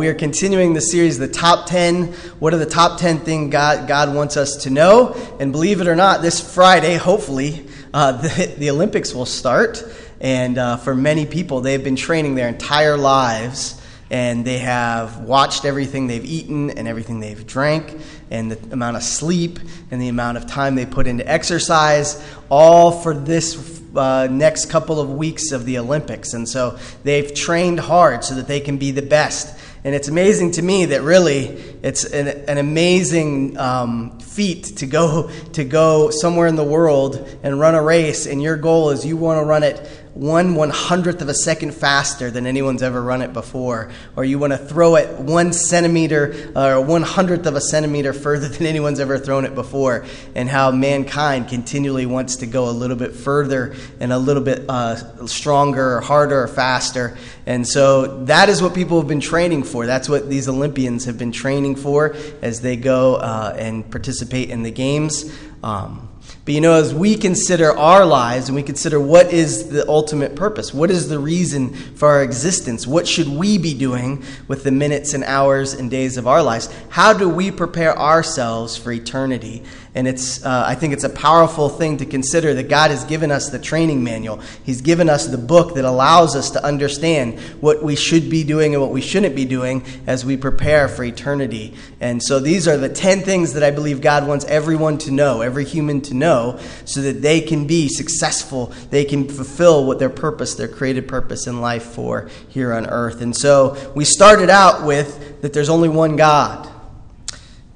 we are continuing the series, The Top 10. What are the top 10 things God, God wants us to know? And believe it or not, this Friday, hopefully, uh, the, the, Olympics will start. And uh, for many people, they've been training their entire lives and they have watched everything they've eaten and everything they've drank and the amount of sleep and the amount of time they put into exercise, all for this uh, next couple of weeks of the Olympics. And so they've trained hard so that they can be the best. And it's amazing to me that really it's an, an amazing um, feat to go to go somewhere in the world and run a race, and your goal is you want to run it one one hundredth of a second faster than anyone's ever run it before, or you want to throw it one centimeter or one hundredth of a centimeter further than anyone's ever thrown it before, and how mankind continually wants to go a little bit further and a little bit uh, stronger, or harder, or faster. And so that is what people have been training for. That's what these Olympians have been training for as they go uh, and participate in the games. Um, but you know, as we consider our lives and we consider what is the ultimate purpose, what is the reason for our existence, what should we be doing with the minutes and hours and days of our lives, how do we prepare ourselves for eternity? And it's, uh, I think it's a powerful thing to consider that God has given us the training manual. He's given us the book that allows us to understand what we should be doing and what we shouldn't be doing as we prepare for eternity. And so these are the 10 things that I believe God wants everyone to know, every human to know, so that they can be successful. They can fulfill what their purpose, their created purpose in life for here on earth. And so we started out with that there's only one God.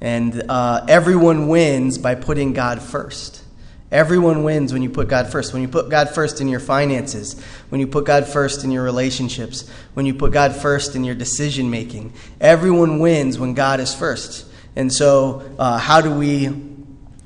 And uh, everyone wins by putting God first. Everyone wins when you put God first. When you put God first in your finances, when you put God first in your relationships, when you put God first in your decision making. Everyone wins when God is first. And so, uh, how do we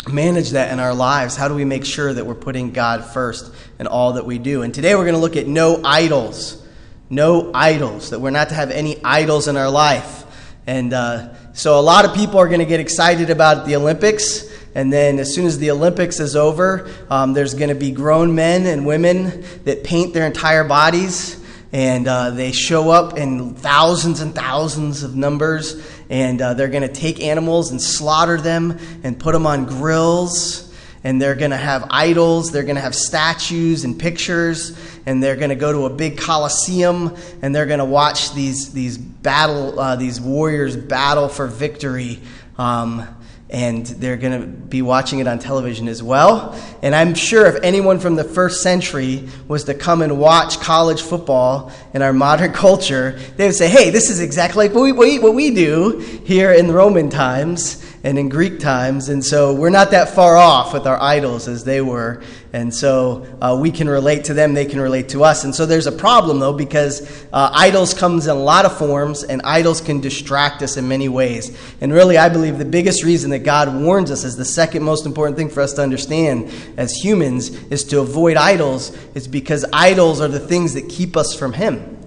manage that in our lives? How do we make sure that we're putting God first in all that we do? And today we're going to look at no idols. No idols, that we're not to have any idols in our life. And uh, so a lot of people are going to get excited about the Olympics. And then, as soon as the Olympics is over, um, there's going to be grown men and women that paint their entire bodies. And uh, they show up in thousands and thousands of numbers. And uh, they're going to take animals and slaughter them and put them on grills and they're going to have idols, they're going to have statues and pictures, and they're going to go to a big coliseum, and they're going to watch these these battle uh, these warriors battle for victory. Um, and they're going to be watching it on television as well. And I'm sure if anyone from the first century was to come and watch college football in our modern culture, they would say, hey, this is exactly like what we, what we do here in Roman times and in Greek times. And so we're not that far off with our idols as they were. And so uh, we can relate to them, they can relate to us. And so there's a problem, though, because uh, idols comes in a lot of forms, and idols can distract us in many ways. And really, I believe the biggest reason that God warns us is the second most important thing for us to understand as humans is to avoid idols, is because idols are the things that keep us from Him.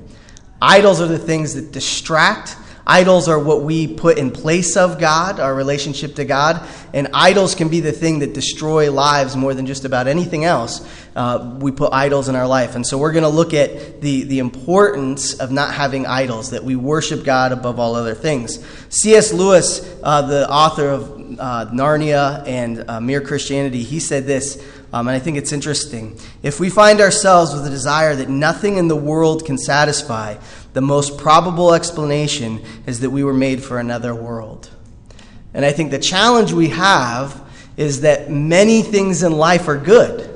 Idols are the things that distract Idols are what we put in place of God, our relationship to God. And idols can be the thing that destroy lives more than just about anything else. Uh, we put idols in our life. And so we're going to look at the, the importance of not having idols, that we worship God above all other things. C.S. Lewis, uh, the author of uh, Narnia and uh, Mere Christianity, he said this. Um, and I think it's interesting. If we find ourselves with a desire that nothing in the world can satisfy, the most probable explanation is that we were made for another world. And I think the challenge we have is that many things in life are good.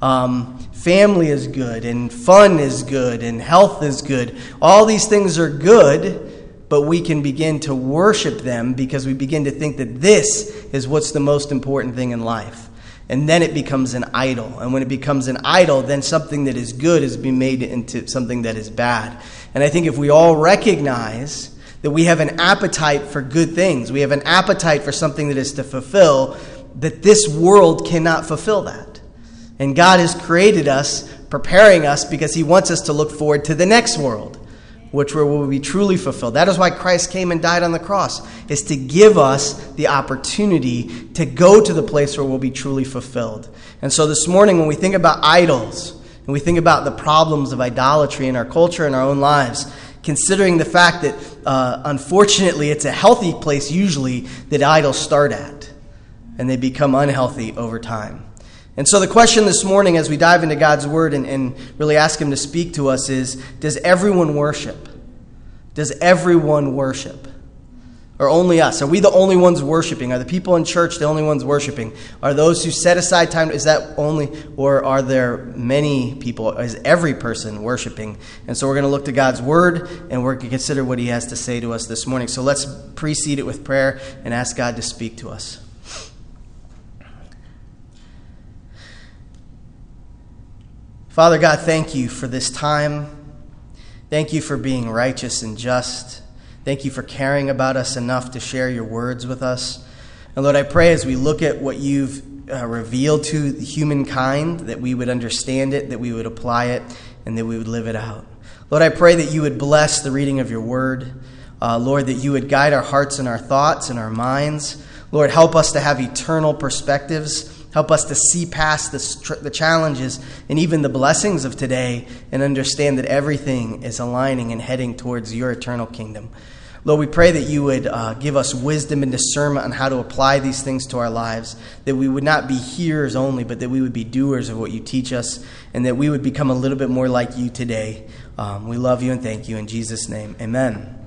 Um, family is good, and fun is good, and health is good. All these things are good, but we can begin to worship them because we begin to think that this is what's the most important thing in life. And then it becomes an idol. And when it becomes an idol, then something that is good is being made into something that is bad. And I think if we all recognize that we have an appetite for good things, we have an appetite for something that is to fulfill, that this world cannot fulfill that. And God has created us, preparing us because He wants us to look forward to the next world, which will be truly fulfilled. That is why Christ came and died on the cross, is to give us the opportunity to go to the place where we'll be truly fulfilled. And so this morning, when we think about idols, and we think about the problems of idolatry in our culture and our own lives, considering the fact that uh, unfortunately it's a healthy place usually that idols start at, and they become unhealthy over time. And so, the question this morning, as we dive into God's Word and, and really ask Him to speak to us, is Does everyone worship? Does everyone worship? Or only us? Are we the only ones worshiping? Are the people in church the only ones worshiping? Are those who set aside time, is that only, or are there many people? Is every person worshiping? And so we're going to look to God's Word and we're going to consider what He has to say to us this morning. So let's precede it with prayer and ask God to speak to us. Father God, thank you for this time. Thank you for being righteous and just. Thank you for caring about us enough to share your words with us. And Lord, I pray as we look at what you've uh, revealed to humankind, that we would understand it, that we would apply it, and that we would live it out. Lord, I pray that you would bless the reading of your word. Uh, Lord, that you would guide our hearts and our thoughts and our minds. Lord, help us to have eternal perspectives Help us to see past the, the challenges and even the blessings of today and understand that everything is aligning and heading towards your eternal kingdom. Lord, we pray that you would uh, give us wisdom and discernment on how to apply these things to our lives, that we would not be hearers only, but that we would be doers of what you teach us, and that we would become a little bit more like you today. Um, we love you and thank you. In Jesus' name, amen.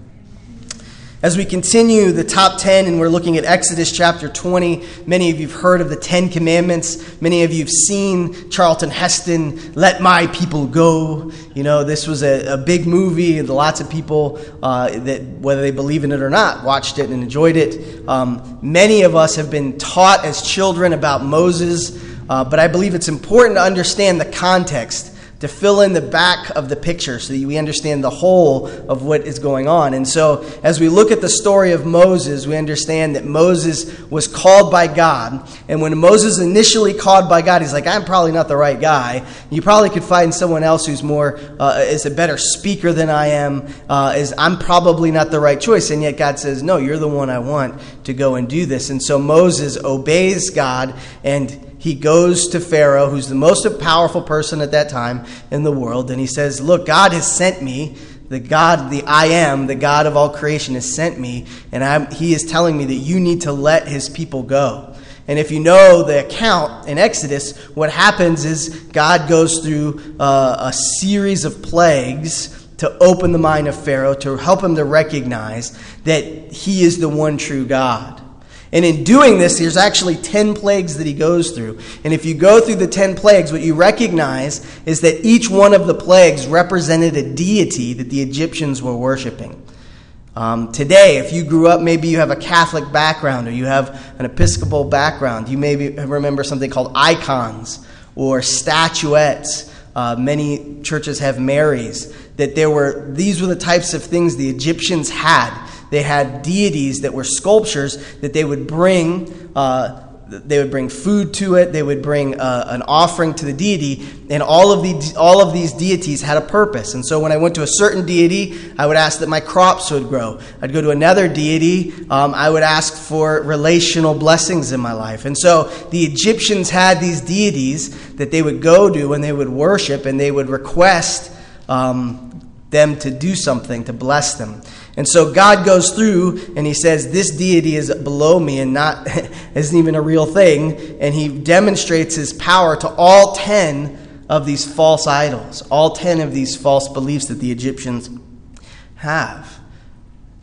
As we continue the top 10, and we're looking at Exodus chapter 20, many of you have heard of the Ten Commandments. Many of you have seen Charlton Heston, Let My People Go. You know, this was a, a big movie, and lots of people, uh, that whether they believe in it or not, watched it and enjoyed it. Um, many of us have been taught as children about Moses, uh, but I believe it's important to understand the context to fill in the back of the picture so that we understand the whole of what is going on. And so, as we look at the story of Moses, we understand that Moses was called by God. And when Moses initially called by God, he's like, I'm probably not the right guy. You probably could find someone else who's more, uh, is a better speaker than I am, uh, is I'm probably not the right choice. And yet God says, No, you're the one I want to go and do this. And so Moses obeys God and he goes to Pharaoh, who's the most powerful person at that time in the world, and he says, Look, God has sent me. The God, the I am, the God of all creation, has sent me, and I'm, he is telling me that you need to let his people go. And if you know the account in Exodus, what happens is God goes through uh, a series of plagues to open the mind of Pharaoh, to help him to recognize that he is the one true God. And in doing this, there's actually 10 plagues that he goes through. And if you go through the 10 plagues, what you recognize is that each one of the plagues represented a deity that the Egyptians were worshiping. Um, today, if you grew up, maybe you have a Catholic background or you have an Episcopal background, you maybe remember something called icons or statuettes. Uh, many churches have Marys. That there were, these were the types of things the Egyptians had they had deities that were sculptures that they would bring. Uh, they would bring food to it. They would bring uh, an offering to the deity, and all of the all of these deities had a purpose. And so, when I went to a certain deity, I would ask that my crops would grow. I'd go to another deity. Um, I would ask for relational blessings in my life. And so, the Egyptians had these deities that they would go to and they would worship, and they would request um, them to do something to bless them. And so God goes through and he says, This deity is below me and not isn't even a real thing. And he demonstrates his power to all 10 of these false idols, all 10 of these false beliefs that the Egyptians have.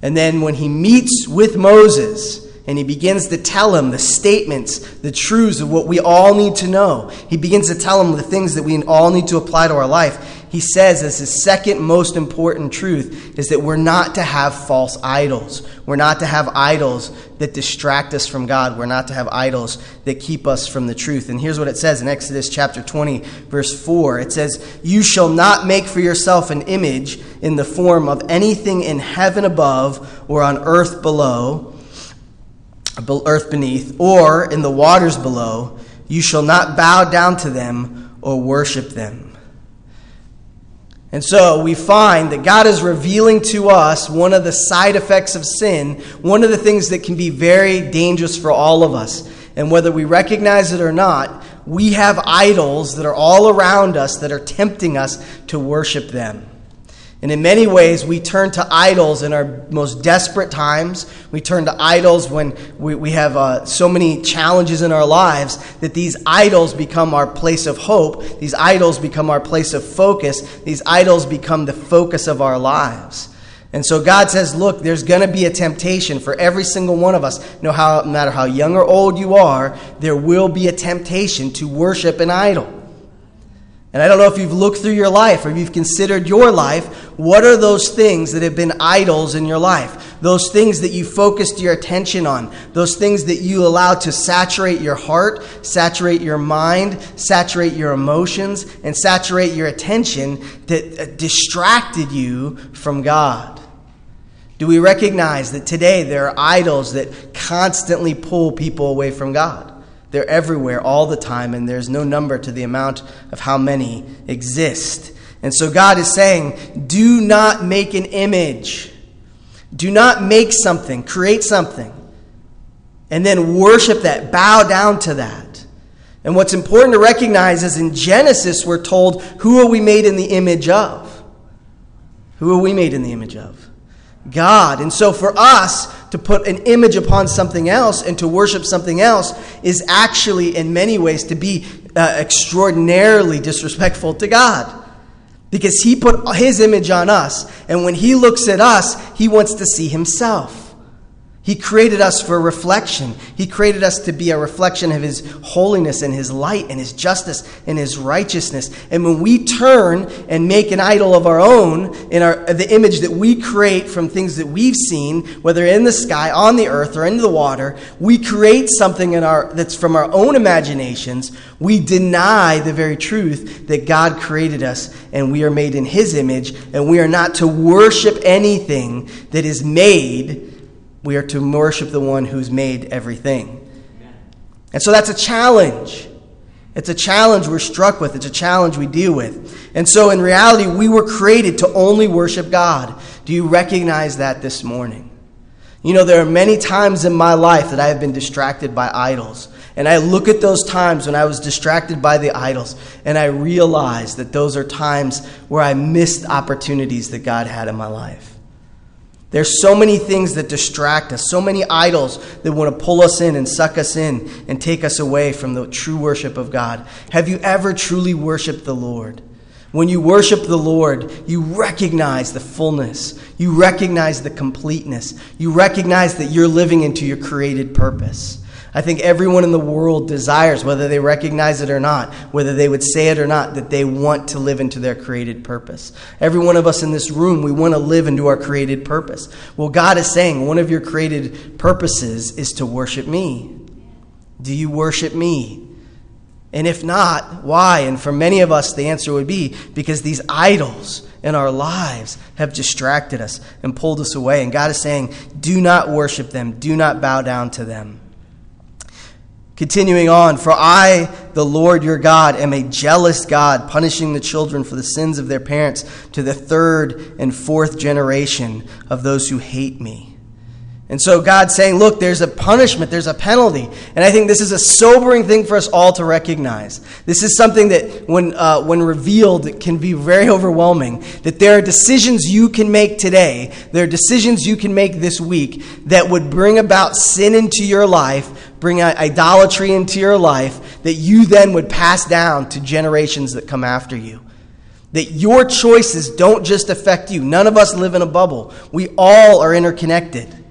And then when he meets with Moses, and he begins to tell him the statements, the truths of what we all need to know. He begins to tell him the things that we all need to apply to our life he says as his second most important truth is that we're not to have false idols. We're not to have idols that distract us from God. We're not to have idols that keep us from the truth. And here's what it says in Exodus chapter 20, verse 4. It says, You shall not make for yourself an image in the form of anything in heaven above or on earth below, earth beneath, or in the waters below. You shall not bow down to them or worship them. And so we find that God is revealing to us one of the side effects of sin, one of the things that can be very dangerous for all of us. And whether we recognize it or not, we have idols that are all around us that are tempting us to worship them. And in many ways, we turn to idols in our most desperate times. We turn to idols when we, we have uh, so many challenges in our lives that these idols become our place of hope. These idols become our place of focus. These idols become the focus of our lives. And so God says, look, there's going to be a temptation for every single one of us. No, no matter how young or old you are, there will be a temptation to worship an idol. And I don't know if you've looked through your life or you've considered your life. What are those things that have been idols in your life? Those things that you focused your attention on. Those things that you allowed to saturate your heart, saturate your mind, saturate your emotions, and saturate your attention that uh, distracted you from God. Do we recognize that today there are idols that constantly pull people away from God? They're everywhere all the time, and there's no number to the amount of how many exist. And so God is saying, do not make an image. Do not make something, create something, and then worship that, bow down to that. And what's important to recognize is in Genesis, we're told, who are we made in the image of? Who are we made in the image of? God. And so for us to put an image upon something else and to worship something else is actually, in many ways, to be uh, extraordinarily disrespectful to God. Because He put His image on us, and when He looks at us, He wants to see Himself. He created us for reflection. He created us to be a reflection of His holiness and His light and His justice and His righteousness. And when we turn and make an idol of our own in our, the image that we create from things that we've seen, whether in the sky, on the earth, or in the water, we create something in our, that's from our own imaginations. We deny the very truth that God created us and we are made in His image, and we are not to worship anything that is made we are to worship the one who's made everything. And so that's a challenge. It's a challenge we're struck with. It's a challenge we deal with. And so in reality, we were created to only worship God. Do you recognize that this morning? You know, there are many times in my life that I have been distracted by idols. And I look at those times when I was distracted by the idols, and I realize that those are times where I missed opportunities that God had in my life. There's so many things that distract us, so many idols that want to pull us in and suck us in and take us away from the true worship of God. Have you ever truly worshiped the Lord? When you worship the Lord, you recognize the fullness. You recognize the completeness. You recognize that you're living into your created purpose. I think everyone in the world desires, whether they recognize it or not, whether they would say it or not, that they want to live into their created purpose. Every one of us in this room, we want to live into our created purpose. Well, God is saying one of your created purposes is to worship me. Do you worship me? And if not, why? And for many of us, the answer would be because these idols in our lives have distracted us and pulled us away. And God is saying, do not worship them, do not bow down to them. Continuing on, for I, the Lord your God, am a jealous God, punishing the children for the sins of their parents to the third and fourth generation of those who hate me. And so God's saying, look, there's a punishment, there's a penalty. And I think this is a sobering thing for us all to recognize. This is something that, when, uh, when revealed, can be very overwhelming. That there are decisions you can make today, there are decisions you can make this week that would bring about sin into your life, bring idolatry into your life, that you then would pass down to generations that come after you. That your choices don't just affect you. None of us live in a bubble. We all are interconnected.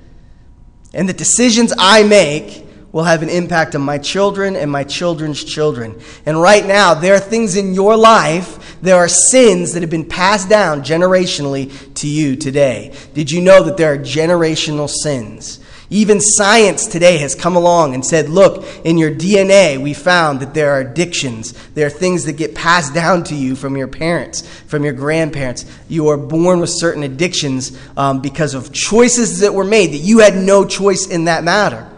And the decisions I make will have an impact on my children and my children's children. And right now, there are things in your life, there are sins that have been passed down generationally to you today. Did you know that there are generational sins? Even science today has come along and said, look, in your DNA, we found that there are addictions. There are things that get passed down to you from your parents, from your grandparents. You are born with certain addictions um, because of choices that were made, that you had no choice in that matter.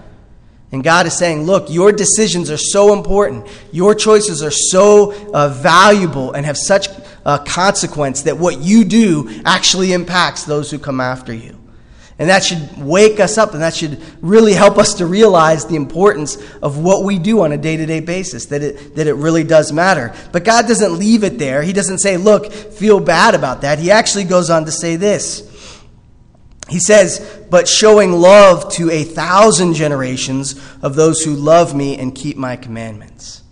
And God is saying, look, your decisions are so important. Your choices are so uh, valuable and have such a consequence that what you do actually impacts those who come after you. And that should wake us up and that should really help us to realize the importance of what we do on a day to day basis, that it, that it really does matter. But God doesn't leave it there. He doesn't say, look, feel bad about that. He actually goes on to say this. He says, but showing love to a thousand generations of those who love me and keep my commandments.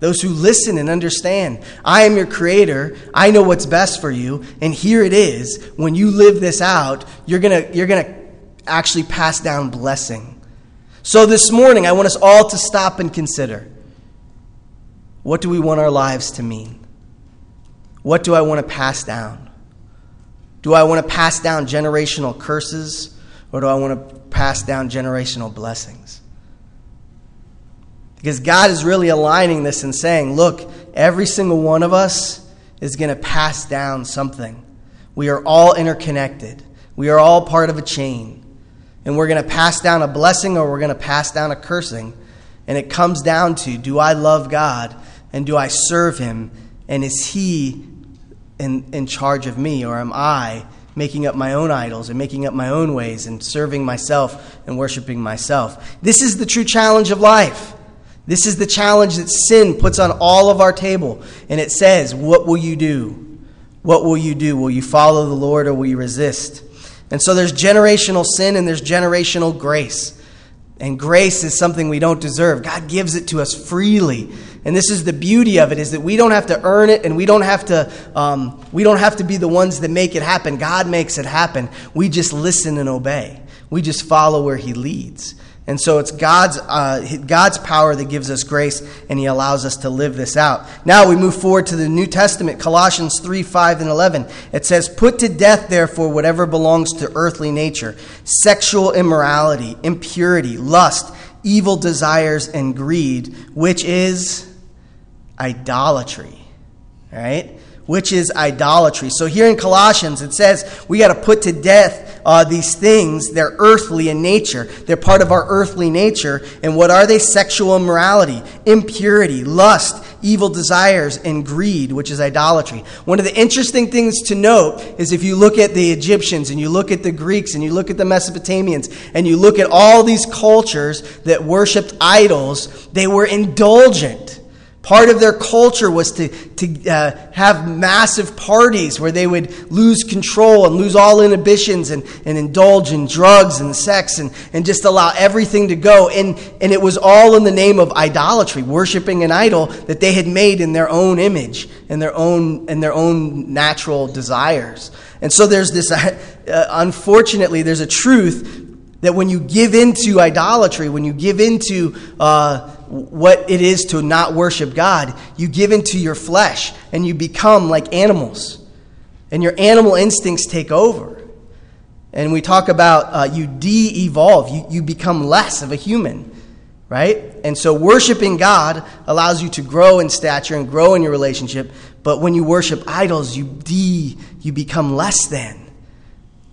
Those who listen and understand. I am your creator. I know what's best for you. And here it is. When you live this out, you're going you're going to actually pass down blessing. So this morning, I want us all to stop and consider what do we want our lives to mean? What do I want to pass down? Do I want to pass down generational curses or do I want to pass down generational blessings? Because God is really aligning this and saying, look, every single one of us is going to pass down something. We are all interconnected, we are all part of a chain. And we're going to pass down a blessing or we're going to pass down a cursing. And it comes down to do I love God and do I serve Him? And is He in, in charge of me or am I making up my own idols and making up my own ways and serving myself and worshiping myself? This is the true challenge of life. This is the challenge that sin puts on all of our table. And it says, What will you do? What will you do? Will you follow the Lord or will you resist? And so there's generational sin and there's generational grace. And grace is something we don't deserve. God gives it to us freely. And this is the beauty of it is that we don't have to earn it and we don't have to um, we don't have to be the ones that make it happen. God makes it happen. We just listen and obey. We just follow where He leads. And so it's God's, uh, God's power that gives us grace, and He allows us to live this out. Now we move forward to the New Testament, Colossians 3 5 and 11. It says, Put to death, therefore, whatever belongs to earthly nature sexual immorality, impurity, lust, evil desires, and greed, which is idolatry. All right? which is idolatry. So here in Colossians, it says we got to put to death uh, these things. They're earthly in nature, they're part of our earthly nature. And what are they? Sexual immorality, impurity, lust, evil desires, and greed, which is idolatry. One of the interesting things to note is if you look at the Egyptians and you look at the Greeks and you look at the Mesopotamians and you look at all these cultures that worshiped idols, they were indulgent. Part of their culture was to, to uh, have massive parties where they would lose control and lose all inhibitions and, and indulge in drugs and sex and, and just allow everything to go. And, and it was all in the name of idolatry, worshiping an idol that they had made in their own image and their own, and their own natural desires. And so there's this, uh, unfortunately, there's a truth that when you give into idolatry, when you give into uh, what it is to not worship God, you give into your flesh and you become like animals. And your animal instincts take over. And we talk about uh, you de evolve, you, you become less of a human, right? And so worshiping God allows you to grow in stature and grow in your relationship. But when you worship idols, you de, you become less than.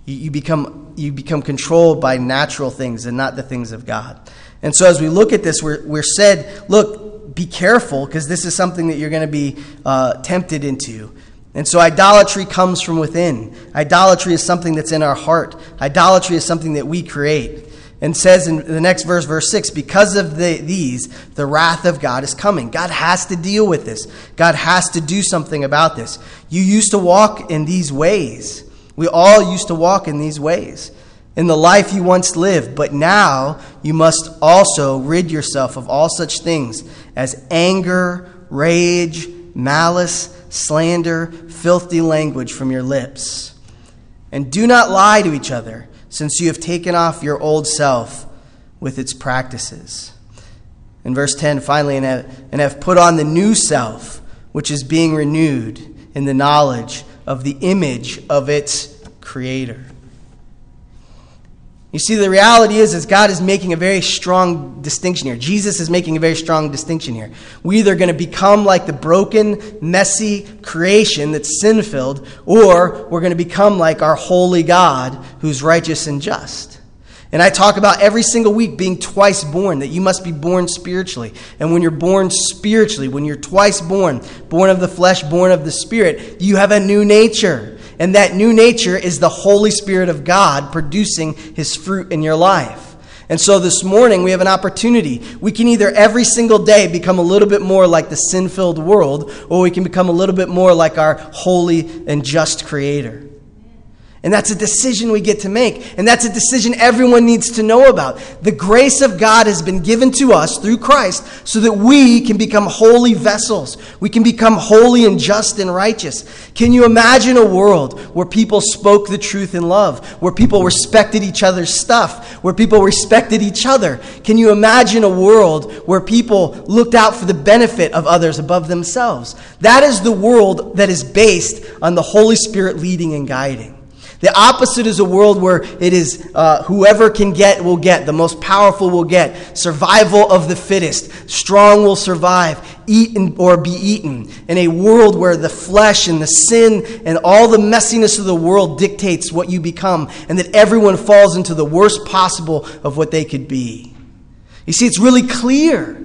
You, you, become, you become controlled by natural things and not the things of God. And so as we look at this, we're, we're said, look, be careful because this is something that you're going to be uh, tempted into. And so idolatry comes from within. Idolatry is something that's in our heart. Idolatry is something that we create. And says in the next verse, verse 6, because of the, these, the wrath of God is coming. God has to deal with this. God has to do something about this. You used to walk in these ways. We all used to walk in these ways in the life you once lived, but now you must also rid yourself of all such things as anger, rage, malice, slander, filthy language from your lips. And do not lie to each other, since you have taken off your old self with its practices. In verse 10, finally, and have, and have put on the new self, which is being renewed in the knowledge of the image of its creator. You see, the reality is, is God is making a very strong distinction here. Jesus is making a very strong distinction here. We're either going to become like the broken, messy creation that's sin filled, or we're going to become like our holy God who's righteous and just. And I talk about every single week being twice born, that you must be born spiritually. And when you're born spiritually, when you're twice born, born of the flesh, born of the spirit, you have a new nature. And that new nature is the Holy Spirit of God producing his fruit in your life. And so this morning we have an opportunity. We can either every single day become a little bit more like the sin filled world, or we can become a little bit more like our holy and just Creator. And that's a decision we get to make. And that's a decision everyone needs to know about. The grace of God has been given to us through Christ so that we can become holy vessels. We can become holy and just and righteous. Can you imagine a world where people spoke the truth in love, where people respected each other's stuff, where people respected each other? Can you imagine a world where people looked out for the benefit of others above themselves? That is the world that is based on the Holy Spirit leading and guiding. The opposite is a world where it is uh, whoever can get will get, the most powerful will get, survival of the fittest, strong will survive, eat or be eaten. In a world where the flesh and the sin and all the messiness of the world dictates what you become, and that everyone falls into the worst possible of what they could be. You see, it's really clear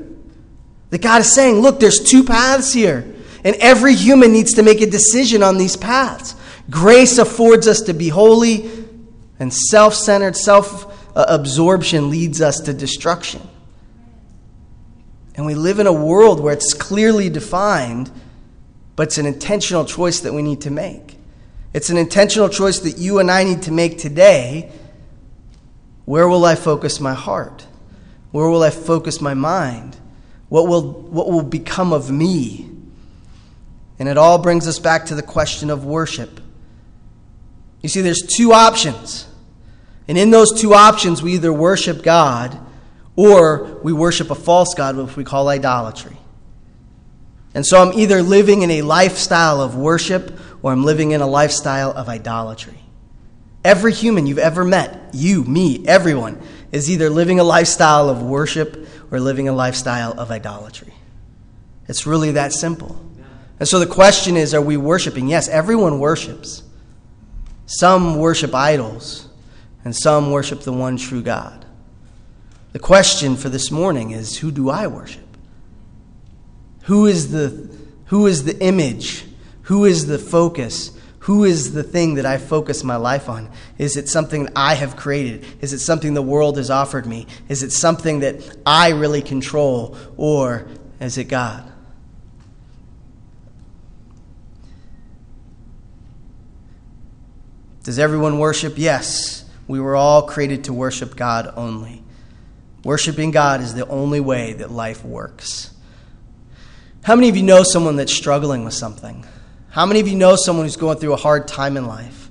that God is saying, look, there's two paths here, and every human needs to make a decision on these paths. Grace affords us to be holy, and self centered, self absorption leads us to destruction. And we live in a world where it's clearly defined, but it's an intentional choice that we need to make. It's an intentional choice that you and I need to make today. Where will I focus my heart? Where will I focus my mind? What will, what will become of me? And it all brings us back to the question of worship. You see, there's two options. And in those two options, we either worship God or we worship a false God, which we call idolatry. And so I'm either living in a lifestyle of worship or I'm living in a lifestyle of idolatry. Every human you've ever met, you, me, everyone, is either living a lifestyle of worship or living a lifestyle of idolatry. It's really that simple. And so the question is are we worshiping? Yes, everyone worships. Some worship idols, and some worship the one true God. The question for this morning is who do I worship? Who is the, who is the image? Who is the focus? Who is the thing that I focus my life on? Is it something I have created? Is it something the world has offered me? Is it something that I really control? Or is it God? Does everyone worship? Yes. We were all created to worship God only. Worshiping God is the only way that life works. How many of you know someone that's struggling with something? How many of you know someone who's going through a hard time in life?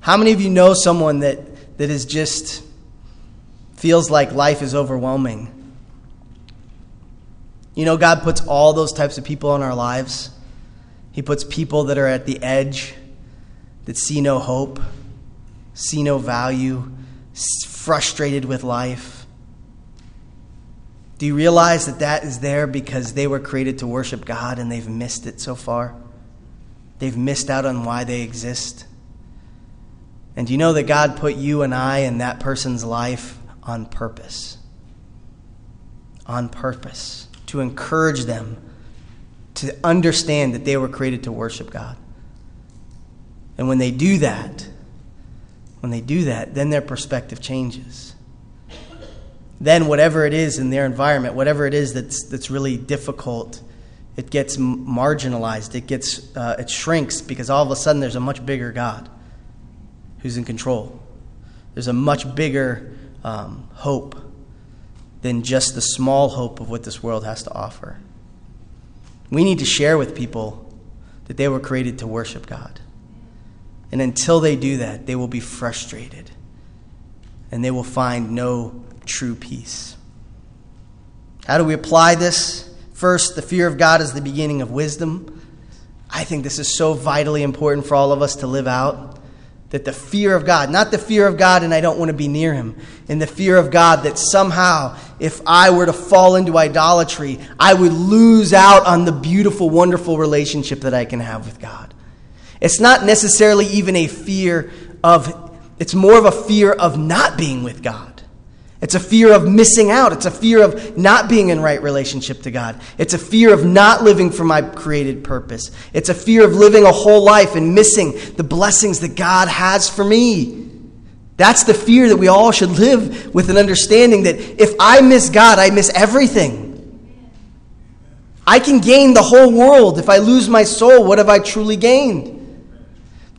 How many of you know someone that, that is just feels like life is overwhelming? You know, God puts all those types of people in our lives. He puts people that are at the edge that see no hope, see no value, frustrated with life. Do you realize that that is there because they were created to worship God and they've missed it so far? They've missed out on why they exist. And do you know that God put you and I in that person's life on purpose? On purpose. To encourage them to understand that they were created to worship God. And when they do that, when they do that, then their perspective changes. Then, whatever it is in their environment, whatever it is that's, that's really difficult, it gets marginalized. It, gets, uh, it shrinks because all of a sudden there's a much bigger God who's in control. There's a much bigger um, hope than just the small hope of what this world has to offer. We need to share with people that they were created to worship God. And until they do that, they will be frustrated and they will find no true peace. How do we apply this? First, the fear of God is the beginning of wisdom. I think this is so vitally important for all of us to live out. That the fear of God, not the fear of God and I don't want to be near Him, and the fear of God that somehow, if I were to fall into idolatry, I would lose out on the beautiful, wonderful relationship that I can have with God. It's not necessarily even a fear of, it's more of a fear of not being with God. It's a fear of missing out. It's a fear of not being in right relationship to God. It's a fear of not living for my created purpose. It's a fear of living a whole life and missing the blessings that God has for me. That's the fear that we all should live with an understanding that if I miss God, I miss everything. I can gain the whole world. If I lose my soul, what have I truly gained?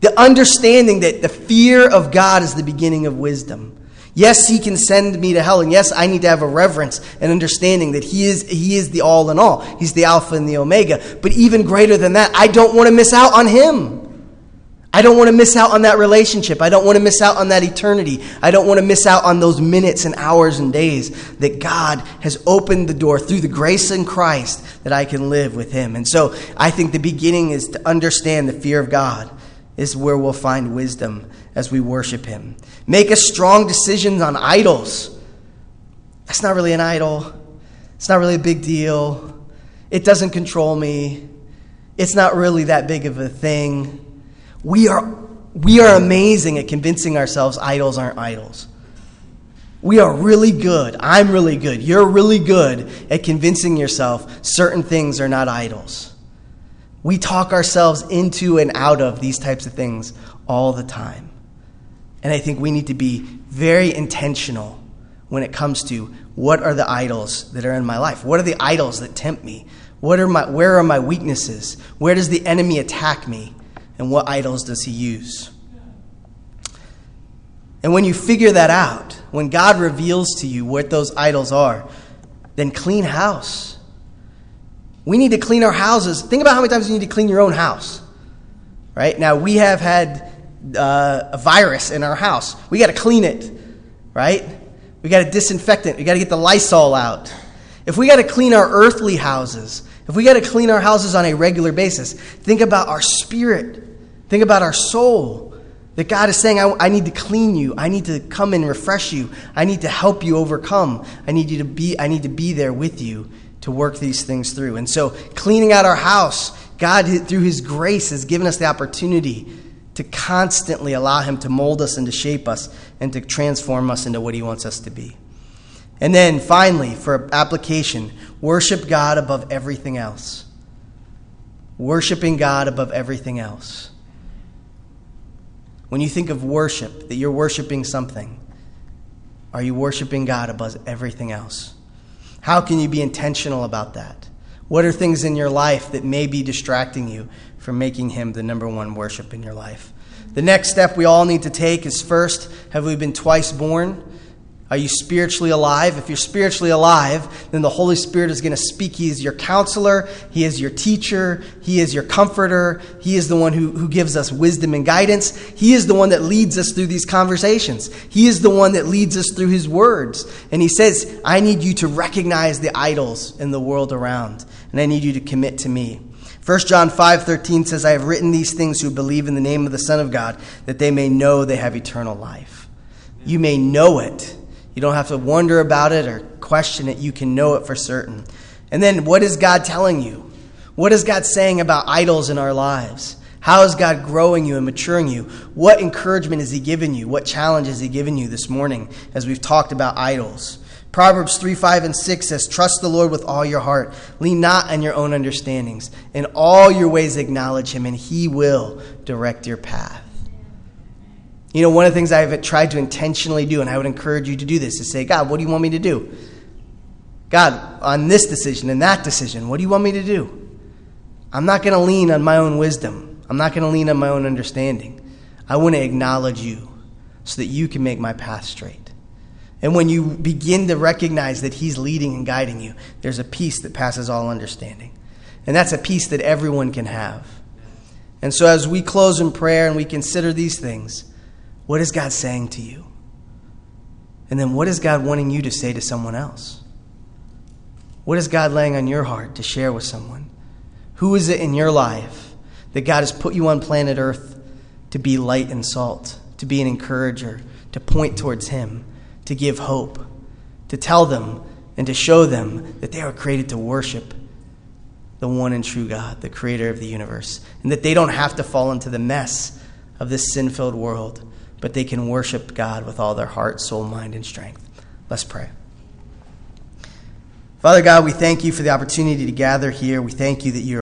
The understanding that the fear of God is the beginning of wisdom. Yes, he can send me to hell, and yes, I need to have a reverence and understanding that he is, he is the all in all. He's the Alpha and the Omega. But even greater than that, I don't want to miss out on him. I don't want to miss out on that relationship. I don't want to miss out on that eternity. I don't want to miss out on those minutes and hours and days that God has opened the door through the grace in Christ that I can live with Him. And so I think the beginning is to understand the fear of God is where we'll find wisdom as we worship Him. Make a strong decision on idols. That's not really an idol. It's not really a big deal. It doesn't control me. It's not really that big of a thing. We are, we are amazing at convincing ourselves idols aren't idols. We are really good. I'm really good. You're really good at convincing yourself certain things are not idols. We talk ourselves into and out of these types of things all the time. And I think we need to be very intentional when it comes to what are the idols that are in my life? What are the idols that tempt me? What are my, where are my weaknesses? Where does the enemy attack me? And what idols does he use? And when you figure that out, when God reveals to you what those idols are, then clean house. We need to clean our houses. Think about how many times you need to clean your own house. Right? Now, we have had uh, a virus in our house. We got to clean it. Right? We got to disinfect it. We got to get the Lysol out. If we got to clean our earthly houses, if we got to clean our houses on a regular basis, think about our spirit. Think about our soul. That God is saying, I, I, need to clean you. I need to come and refresh you. I need to help you overcome. I need you to be, I need to be there with you to work these things through. And so, cleaning out our house, God, through His grace, has given us the opportunity to constantly allow Him to mold us and to shape us and to transform us into what He wants us to be. And then finally, for application, worship God above everything else. Worshiping God above everything else. When you think of worship, that you're worshiping something, are you worshiping God above everything else? How can you be intentional about that? What are things in your life that may be distracting you from making Him the number one worship in your life? The next step we all need to take is first, have we been twice born? Are you spiritually alive? If you're spiritually alive, then the Holy Spirit is going to speak. He is your counselor, He is your teacher, He is your comforter, He is the one who, who gives us wisdom and guidance. He is the one that leads us through these conversations. He is the one that leads us through His words. And He says, I need you to recognize the idols in the world around, and I need you to commit to me. 1 John 5:13 says, I have written these things who believe in the name of the Son of God, that they may know they have eternal life. You may know it you don't have to wonder about it or question it. You can know it for certain. And then, what is God telling you? What is God saying about idols in our lives? How is God growing you and maturing you? What encouragement has He given you? What challenge has He given you this morning as we've talked about idols? Proverbs 3 5 and 6 says, Trust the Lord with all your heart. Lean not on your own understandings. In all your ways acknowledge Him, and He will direct your path. You know, one of the things I've tried to intentionally do, and I would encourage you to do this, is say, God, what do you want me to do? God, on this decision and that decision, what do you want me to do? I'm not going to lean on my own wisdom. I'm not going to lean on my own understanding. I want to acknowledge you so that you can make my path straight. And when you begin to recognize that He's leading and guiding you, there's a peace that passes all understanding. And that's a peace that everyone can have. And so, as we close in prayer and we consider these things, what is God saying to you? And then what is God wanting you to say to someone else? What is God laying on your heart to share with someone? Who is it in your life that God has put you on planet Earth to be light and salt, to be an encourager, to point towards Him, to give hope, to tell them and to show them that they are created to worship the one and true God, the creator of the universe, and that they don't have to fall into the mess of this sin filled world but they can worship God with all their heart, soul, mind, and strength. Let's pray. Father God, we thank you for the opportunity to gather here. We thank you that you